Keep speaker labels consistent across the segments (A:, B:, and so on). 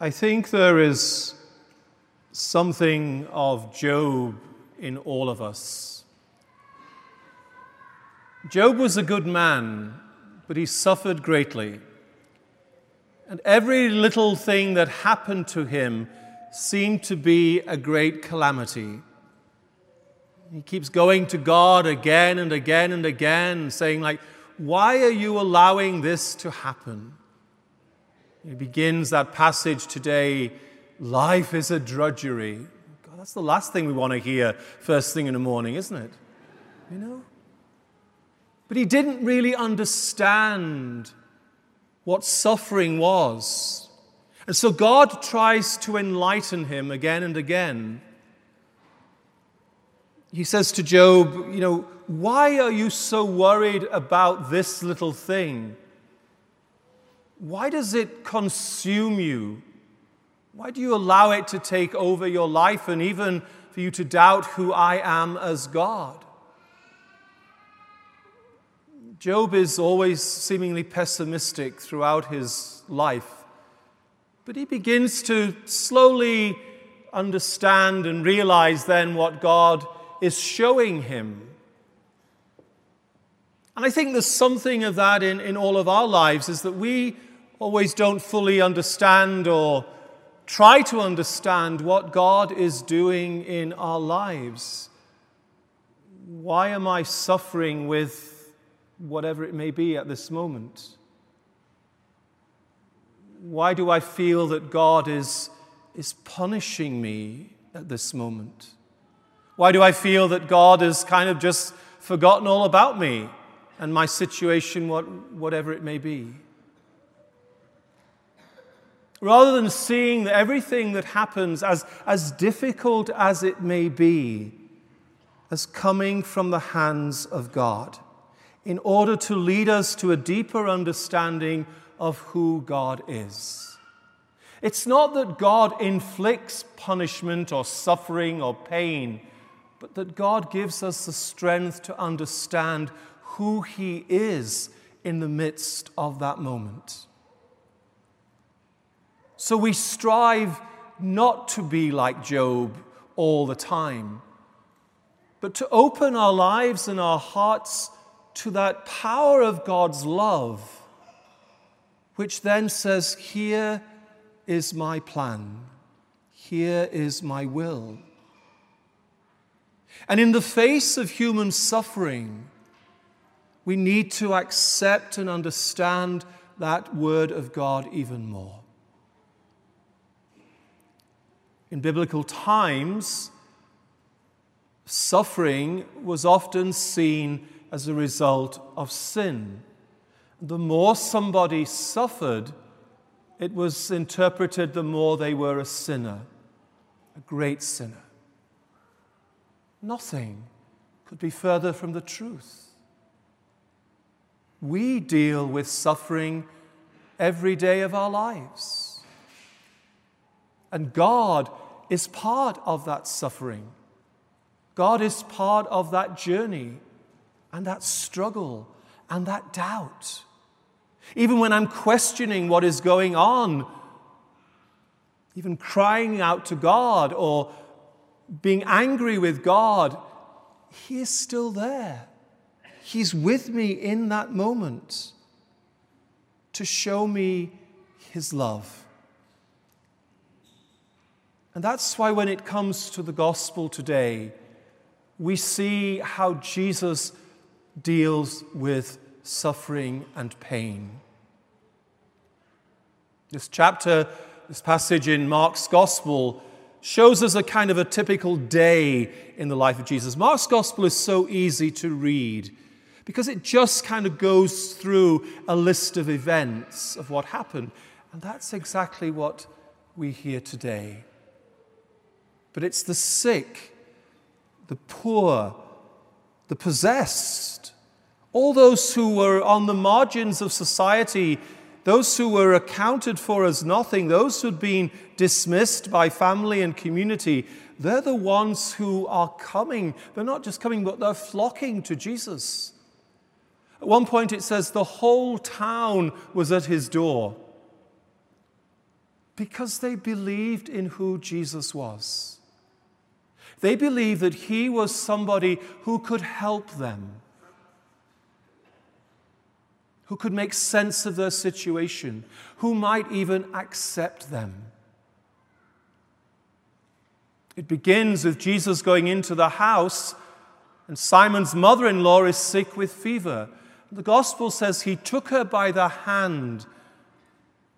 A: I think there is something of Job in all of us. Job was a good man, but he suffered greatly. And every little thing that happened to him seemed to be a great calamity. He keeps going to God again and again and again, saying, like, why are you allowing this to happen? He begins that passage today life is a drudgery. God, that's the last thing we want to hear first thing in the morning, isn't it? You know? But he didn't really understand what suffering was. And so God tries to enlighten him again and again. He says to Job, You know, why are you so worried about this little thing? Why does it consume you? Why do you allow it to take over your life and even for you to doubt who I am as God? Job is always seemingly pessimistic throughout his life, but he begins to slowly understand and realize then what God is showing him. And I think there's something of that in, in all of our lives, is that we always don't fully understand or try to understand what God is doing in our lives. Why am I suffering with whatever it may be at this moment? Why do I feel that God is, is punishing me at this moment? Why do I feel that God has kind of just forgotten all about me and my situation, what, whatever it may be? Rather than seeing that everything that happens, as, as difficult as it may be, as coming from the hands of God, in order to lead us to a deeper understanding of who God is. It's not that God inflicts punishment or suffering or pain, but that God gives us the strength to understand who He is in the midst of that moment. So we strive not to be like Job all the time, but to open our lives and our hearts to that power of God's love, which then says, Here is my plan, here is my will. And in the face of human suffering, we need to accept and understand that word of God even more. In biblical times, suffering was often seen as a result of sin. The more somebody suffered, it was interpreted the more they were a sinner, a great sinner. Nothing could be further from the truth. We deal with suffering every day of our lives. And God is part of that suffering. God is part of that journey and that struggle and that doubt. Even when I'm questioning what is going on, even crying out to God or being angry with God, He is still there. He's with me in that moment to show me His love. And that's why when it comes to the gospel today, we see how Jesus deals with suffering and pain. This chapter, this passage in Mark's gospel, shows us a kind of a typical day in the life of Jesus. Mark's gospel is so easy to read because it just kind of goes through a list of events of what happened. And that's exactly what we hear today but it's the sick, the poor, the possessed, all those who were on the margins of society, those who were accounted for as nothing, those who'd been dismissed by family and community, they're the ones who are coming. They're not just coming, but they're flocking to Jesus. At one point, it says the whole town was at his door. Because they believed in who Jesus was. They believed that he was somebody who could help them, who could make sense of their situation, who might even accept them. It begins with Jesus going into the house, and Simon's mother in law is sick with fever. The gospel says he took her by the hand,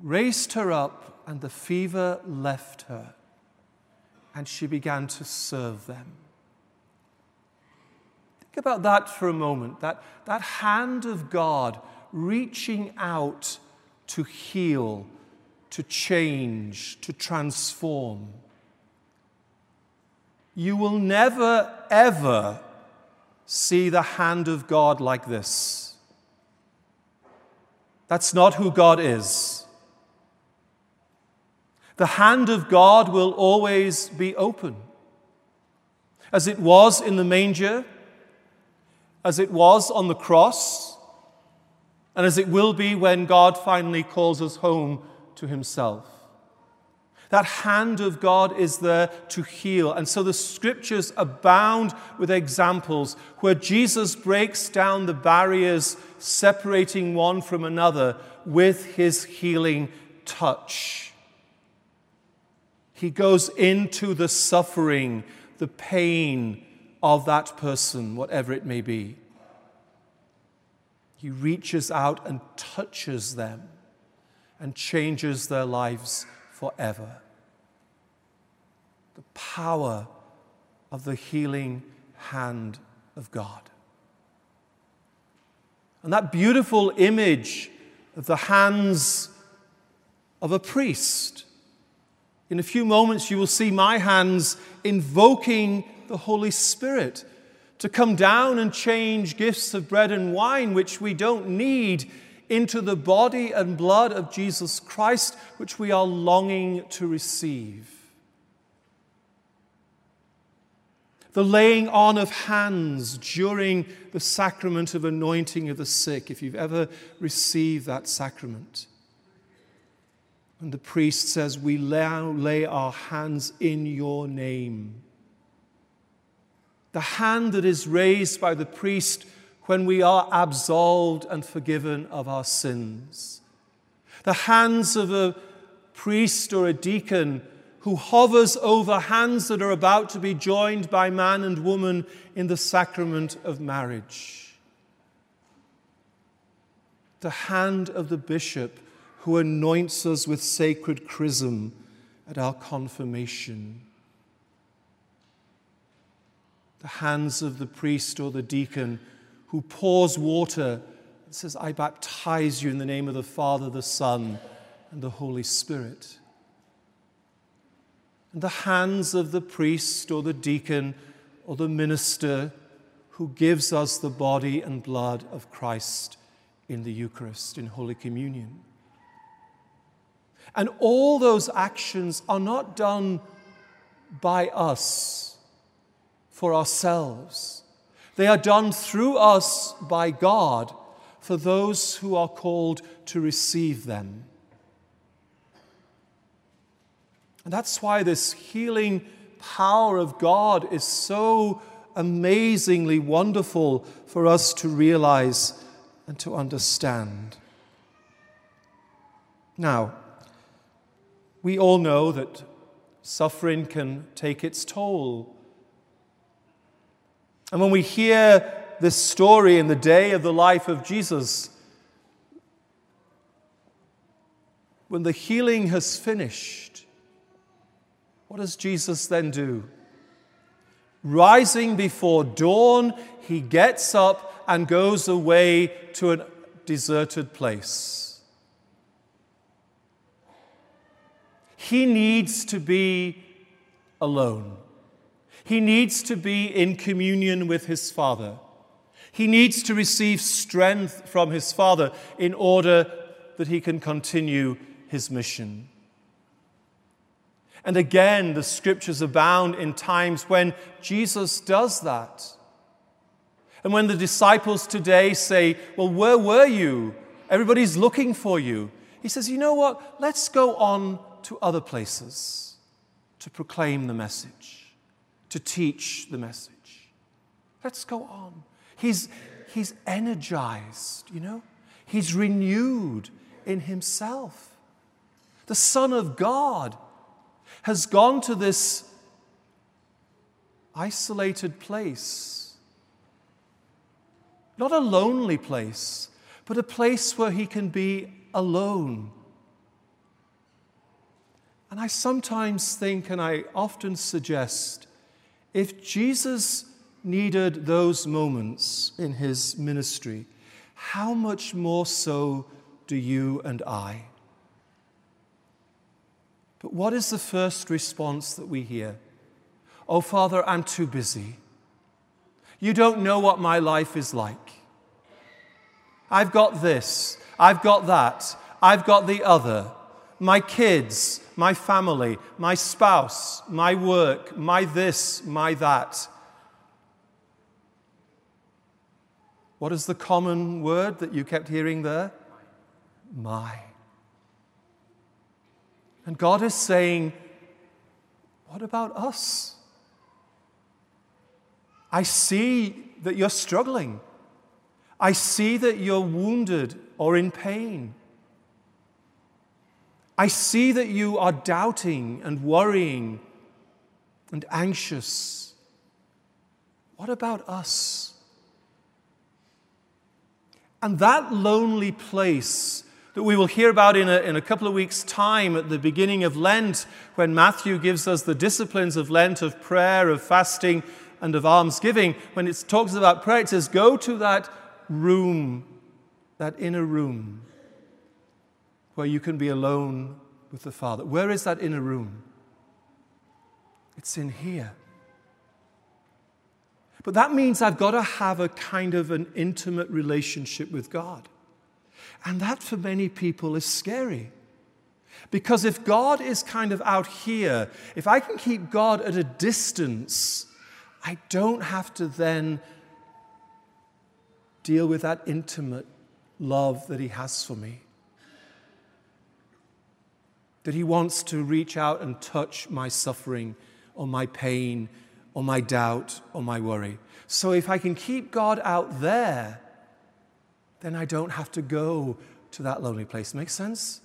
A: raised her up, and the fever left her, and she began to serve them. Think about that for a moment that, that hand of God reaching out to heal, to change, to transform. You will never, ever see the hand of God like this. That's not who God is. The hand of God will always be open, as it was in the manger, as it was on the cross, and as it will be when God finally calls us home to Himself. That hand of God is there to heal. And so the scriptures abound with examples where Jesus breaks down the barriers separating one from another with his healing touch. He goes into the suffering, the pain of that person, whatever it may be. He reaches out and touches them and changes their lives forever the power of the healing hand of God. And that beautiful image of the hands of a priest. In a few moments, you will see my hands invoking the Holy Spirit to come down and change gifts of bread and wine, which we don't need, into the body and blood of Jesus Christ, which we are longing to receive. the laying on of hands during the sacrament of anointing of the sick, if you've ever received that sacrament. And the priest says, We now lay our hands in your name. The hand that is raised by the priest when we are absolved and forgiven of our sins. The hands of a priest or a deacon who hovers over hands that are about to be joined by man and woman in the sacrament of marriage. The hand of the bishop who anoints us with sacred chrism at our confirmation. The hands of the priest or the deacon who pours water and says, I baptize you in the name of the Father, the Son, and the Holy Spirit and the hands of the priest or the deacon or the minister who gives us the body and blood of Christ in the Eucharist, in Holy Communion. And all those actions are not done by us for ourselves. They are done through us by God for those who are called to receive them. And that's why this healing power of God is so amazingly wonderful for us to realize and to understand. Now, we all know that suffering can take its toll. And when we hear this story in the day of the life of Jesus, when the healing has finished, what does Jesus then do? Rising before dawn, he gets up and goes away to a deserted place. He needs to be alone. He needs to be in communion with his Father. He needs to receive strength from his Father in order that he can continue his mission. And again, the scriptures abound in times when Jesus does that. And when the disciples today say, Well, where were you? Everybody's looking for you. He says, You know what? Let's go on to other places to proclaim the message, to teach the message. Let's go on. He's, he's energized, you know, he's renewed in himself. The Son of God has gone to this isolated place. Not a lonely place, but a place where he can be alone. And I sometimes think, and I often suggest, if Jesus needed those moments in his ministry, how much more so do you and I? But what is the first response that we hear? Oh, Father, I'm too busy. You don't know what my life is like. I've got this, I've got that, I've got the other. My kids, my family, my spouse, my work, my this, my that. What is the common word that you kept hearing there? My. And God is saying, What about us? I see that you're struggling. I see that you're wounded or in pain. I see that you are doubting and worrying and anxious. What about us? And that lonely place that we will hear about in a, in a couple of weeks' time at the beginning of Lent, when Matthew gives us the disciplines of Lent of prayer, of fasting, and of almsgiving. When it talks about prayer, it says, Go to that room, that inner room, where you can be alone with the Father. Where is that inner room? It's in here. But that means I've got to have a kind of an intimate relationship with God. And that for many people is scary. Because if God is kind of out here, if I can keep God at a distance, I don't have to then deal with that intimate love that He has for me. That He wants to reach out and touch my suffering or my pain or my doubt or my worry. So if I can keep God out there, then I don't have to go to that lonely place. Makes sense?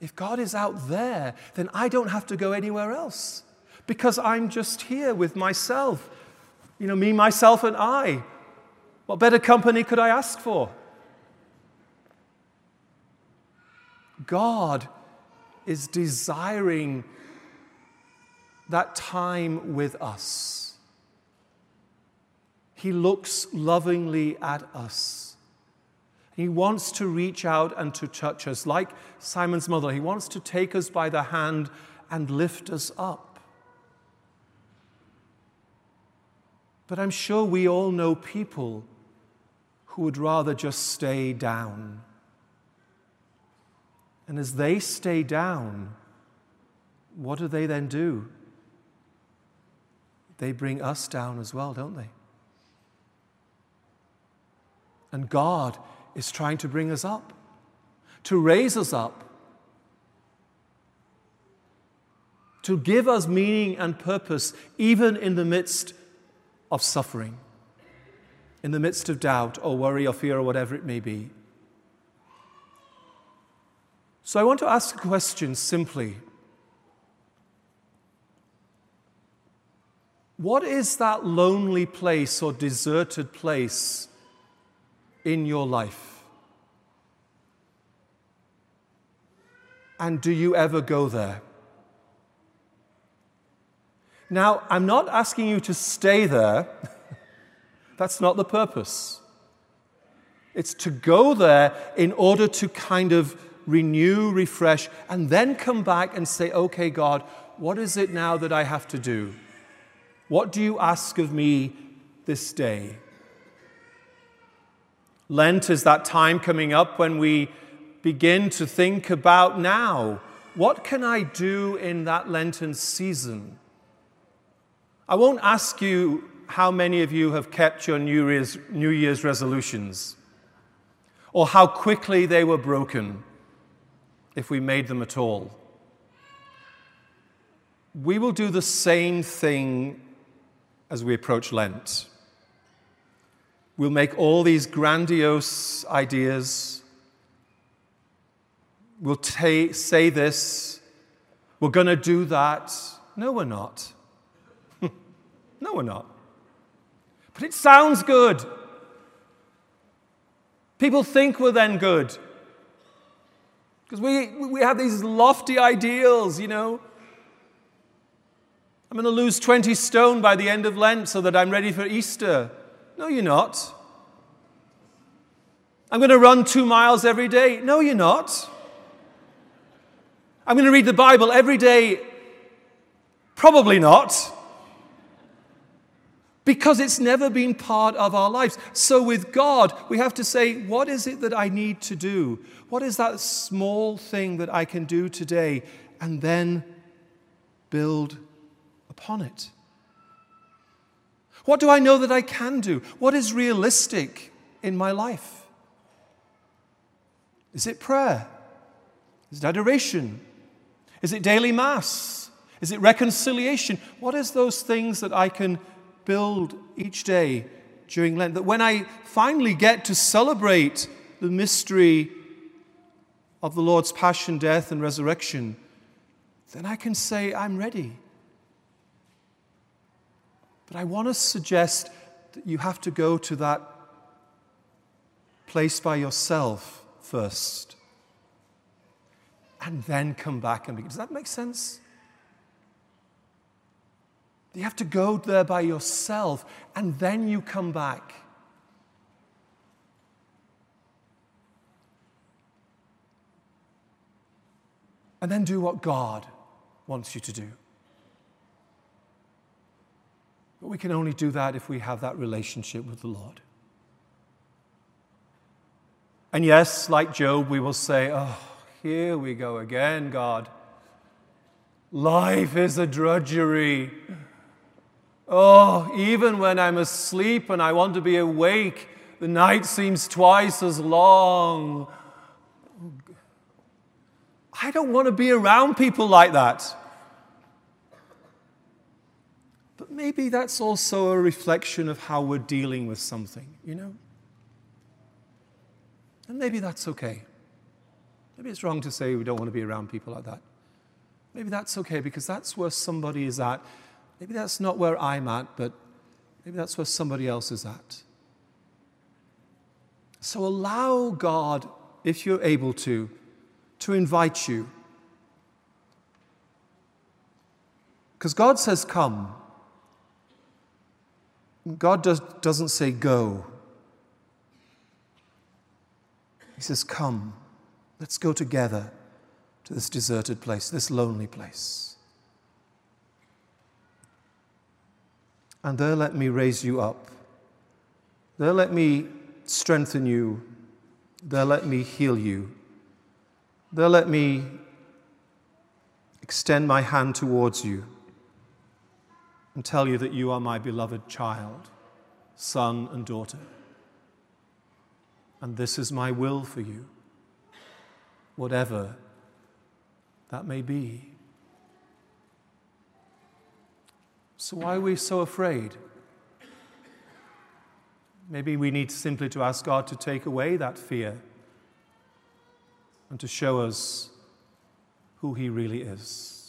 A: If God is out there, then I don't have to go anywhere else because I'm just here with myself. You know, me, myself, and I. What better company could I ask for? God is desiring that time with us. He looks lovingly at us. He wants to reach out and to touch us. Like Simon's mother, he wants to take us by the hand and lift us up. But I'm sure we all know people who would rather just stay down. And as they stay down, what do they then do? They bring us down as well, don't they? And God is trying to bring us up, to raise us up, to give us meaning and purpose, even in the midst of suffering, in the midst of doubt or worry or fear or whatever it may be. So I want to ask a question simply. What is that lonely place or deserted place in your life? And do you ever go there? Now, I'm not asking you to stay there. That's not the purpose. It's to go there in order to kind of renew, refresh, and then come back and say, okay, God, what is it now that I have to do? What do you ask of me this day? Lent is that time coming up when we begin to think about now what can I do in that Lenten season? I won't ask you how many of you have kept your New Year's, New Year's resolutions or how quickly they were broken if we made them at all. We will do the same thing as we approach Lent. We'll make all these grandiose ideas. We'll ta- say this. We're going to do that. No, we're not. no, we're not. But it sounds good. People think we're then good. Because we, we have these lofty ideals, you know. I'm going to lose 20 stone by the end of Lent so that I'm ready for Easter. No, you're not. I'm going to run two miles every day. No, you're not. I'm going to read the Bible every day. Probably not. Because it's never been part of our lives. So, with God, we have to say, what is it that I need to do? What is that small thing that I can do today? And then build upon it. What do I know that I can do? What is realistic in my life? Is it prayer? Is it adoration? Is it daily mass? Is it reconciliation? What is those things that I can build each day during Lent? That when I finally get to celebrate the mystery of the Lord's passion, death, and resurrection, then I can say, I'm ready. But I want to suggest that you have to go to that place by yourself first and then come back and begin. Does that make sense? You have to go there by yourself and then you come back. And then do what God wants you to do. But we can only do that if we have that relationship with the Lord. And yes, like Job, we will say, Oh, here we go again, God. Life is a drudgery. Oh, even when I'm asleep and I want to be awake, the night seems twice as long. I don't want to be around people like that. But maybe that's also a reflection of how we're dealing with something, you know? And maybe that's okay. Maybe it's wrong to say we don't want to be around people like that. Maybe that's okay because that's where somebody is at. Maybe that's not where I'm at, but maybe that's where somebody else is at. So allow God, if you're able to, to invite you. Because God says, Come. God does, doesn't say go. He says, Come, let's go together to this deserted place, this lonely place. And there let me raise you up. There let me strengthen you. There let me heal you. There let me extend my hand towards you and tell you that you are my beloved child, son and daughter. And this is my will for you, whatever that may be. So, why are we so afraid? Maybe we need simply to ask God to take away that fear and to show us who He really is.